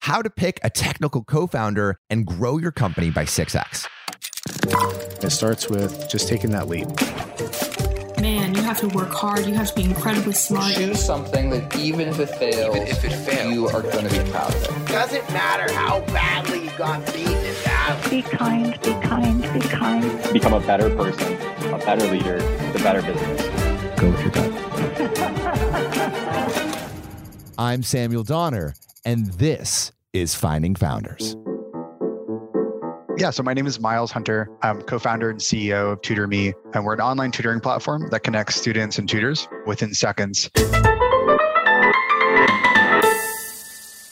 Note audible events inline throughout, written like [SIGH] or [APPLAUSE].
How to pick a technical co-founder and grow your company by 6x. It starts with just taking that leap. Man, you have to work hard. You have to be incredibly smart. Choose something that even if it fails, even if it fails, you are going to be proud of it. Doesn't matter how badly you got beaten in battle. Be kind, be kind, be kind. Become a better person, a better leader, the better business. Go with your gut. [LAUGHS] I'm Samuel Donner, and this is Finding Founders. Yeah, so my name is Myles Hunter. I'm co founder and CEO of TutorMe, and we're an online tutoring platform that connects students and tutors within seconds.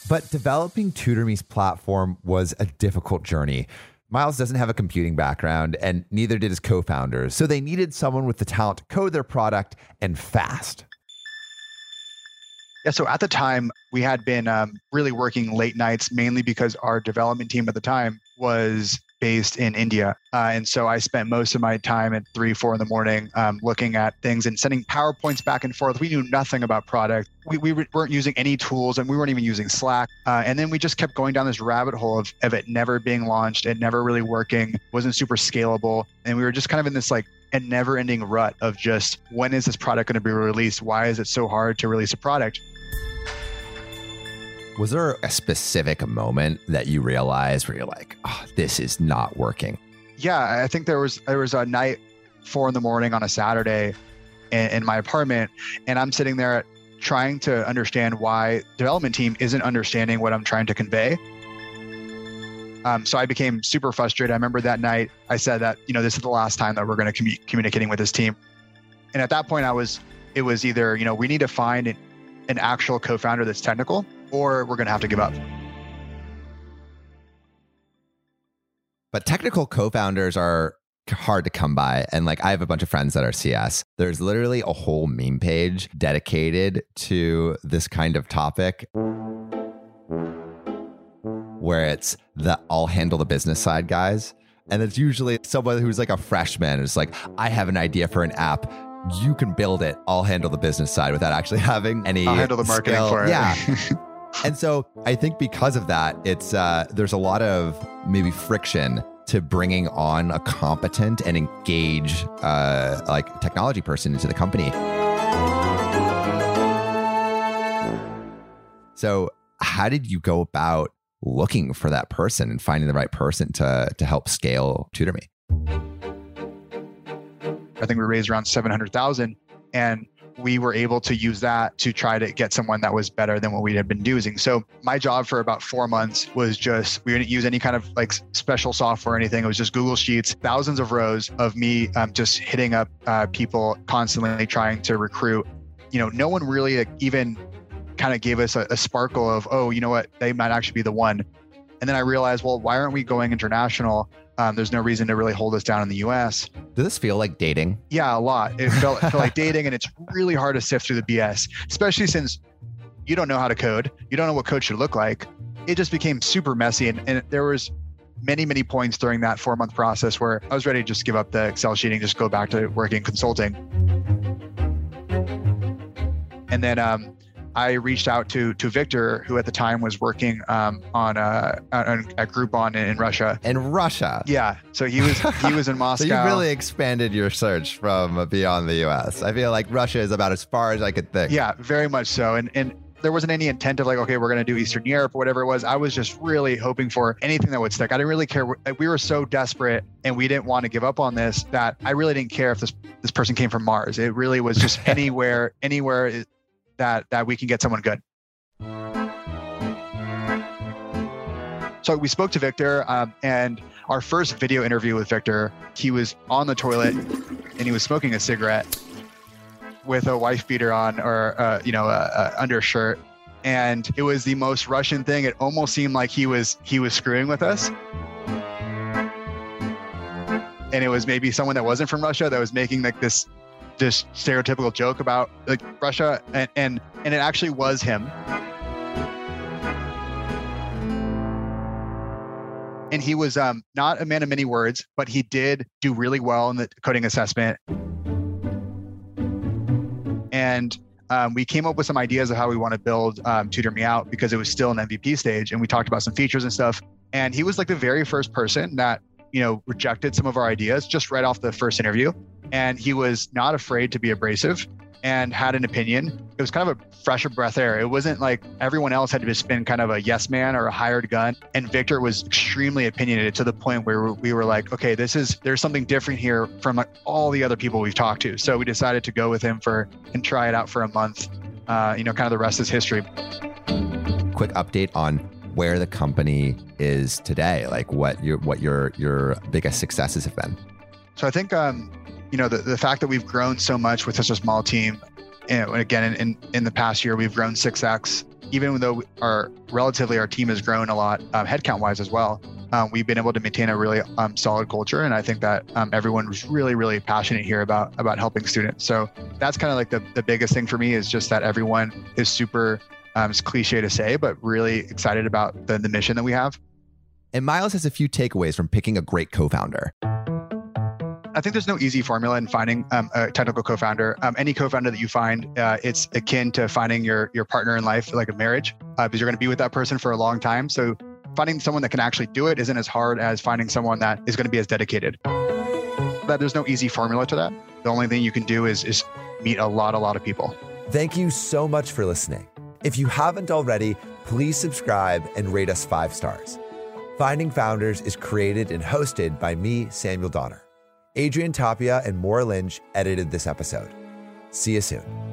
But developing TutorMe's platform was a difficult journey. Miles doesn't have a computing background, and neither did his co founders. So they needed someone with the talent to code their product and fast. Yeah, so at the time, we had been um, really working late nights, mainly because our development team at the time was based in India. Uh, and so I spent most of my time at three, four in the morning um, looking at things and sending PowerPoints back and forth. We knew nothing about product. We, we weren't using any tools and we weren't even using Slack. Uh, and then we just kept going down this rabbit hole of, of it never being launched, it never really working, wasn't super scalable. And we were just kind of in this like a never ending rut of just when is this product going to be released? Why is it so hard to release a product? Was there a specific moment that you realized where you're like, oh, this is not working? Yeah, I think there was there was a night four in the morning on a Saturday in, in my apartment, and I'm sitting there trying to understand why development team isn't understanding what I'm trying to convey. Um, so I became super frustrated. I remember that night I said that you know this is the last time that we're going to be communicating with this team, and at that point I was it was either you know we need to find an, an actual co-founder that's technical or we're going to have to give up. But technical co founders are hard to come by. And like, I have a bunch of friends that are CS. There's literally a whole meme page dedicated to this kind of topic where it's the I'll handle the business side guys. And it's usually someone who's like a freshman. It's like, I have an idea for an app you can build it. I'll handle the business side without actually [LAUGHS] having any. I'll handle the marketing skill. for it. Yeah. [LAUGHS] and so I think because of that, it's uh, there's a lot of maybe friction to bringing on a competent and engaged uh, like technology person into the company. So how did you go about looking for that person and finding the right person to to help scale TutorMe? I think we raised around 700,000 and we were able to use that to try to get someone that was better than what we had been using. So my job for about four months was just we didn't use any kind of like special software or anything. It was just Google Sheets, thousands of rows of me um, just hitting up uh, people constantly trying to recruit. You know, no one really even kind of gave us a, a sparkle of oh, you know what, they might actually be the one. And then I realized, well, why aren't we going international? Um, there's no reason to really hold us down in the US. Does this feel like dating? Yeah, a lot. It felt, it felt like dating, and it's really hard to sift through the BS, especially since you don't know how to code. You don't know what code should look like. It just became super messy. And, and there was many, many points during that four month process where I was ready to just give up the Excel sheeting, just go back to working consulting. And then um, I reached out to to Victor, who at the time was working um, on a, a, a Groupon in, in Russia. In Russia, yeah. So he was he was in [LAUGHS] Moscow. so you really expanded your search from beyond the U.S. I feel like Russia is about as far as I could think. Yeah, very much so. And and there wasn't any intent of like, okay, we're going to do Eastern Europe or whatever it was. I was just really hoping for anything that would stick. I didn't really care. We were so desperate and we didn't want to give up on this that I really didn't care if this this person came from Mars. It really was just [LAUGHS] anywhere, anywhere that that we can get someone good. So we spoke to Victor, um, and our first video interview with Victor, he was on the toilet and he was smoking a cigarette with a wife beater on or uh, you know a, undershirt, and it was the most Russian thing. It almost seemed like he was he was screwing with us. and it was maybe someone that wasn't from Russia that was making like this this stereotypical joke about like Russia, and and, and it actually was him. And he was um, not a man of many words, but he did do really well in the coding assessment. And um, we came up with some ideas of how we want to build um, Tutor Me Out because it was still an MVP stage, and we talked about some features and stuff. And he was like the very first person that you know rejected some of our ideas just right off the first interview, and he was not afraid to be abrasive and had an opinion. It was kind of a fresher breath air. It wasn't like everyone else had to just been kind of a yes man or a hired gun. And Victor was extremely opinionated to the point where we were like, okay, this is there's something different here from like all the other people we've talked to. So we decided to go with him for and try it out for a month. Uh, you know, kind of the rest is history. Quick update on where the company is today, like what your what your your biggest successes have been. So I think um, you know, the, the fact that we've grown so much with such a small team, and again, in, in, in the past year, we've grown 6x, even though our relatively our team has grown a lot um, headcount wise as well. Um, we've been able to maintain a really um, solid culture, and I think that um, everyone was really, really passionate here about about helping students. So that's kind of like the, the biggest thing for me is just that everyone is super. Um, it's cliche to say, but really excited about the, the mission that we have. And Myles has a few takeaways from picking a great co-founder. I think there's no easy formula in finding um, a technical co-founder. Um, any co-founder that you find, uh, it's akin to finding your your partner in life, like a marriage, uh, because you're going to be with that person for a long time. So finding someone that can actually do it isn't as hard as finding someone that is going to be as dedicated. But there's no easy formula to that. The only thing you can do is is meet a lot, a lot of people. Thank you so much for listening. If you haven't already, please subscribe and rate us five stars. Finding Founders is created and hosted by me, Samuel Donner. Adrian Tapia and Maura Lynch edited this episode. See you soon.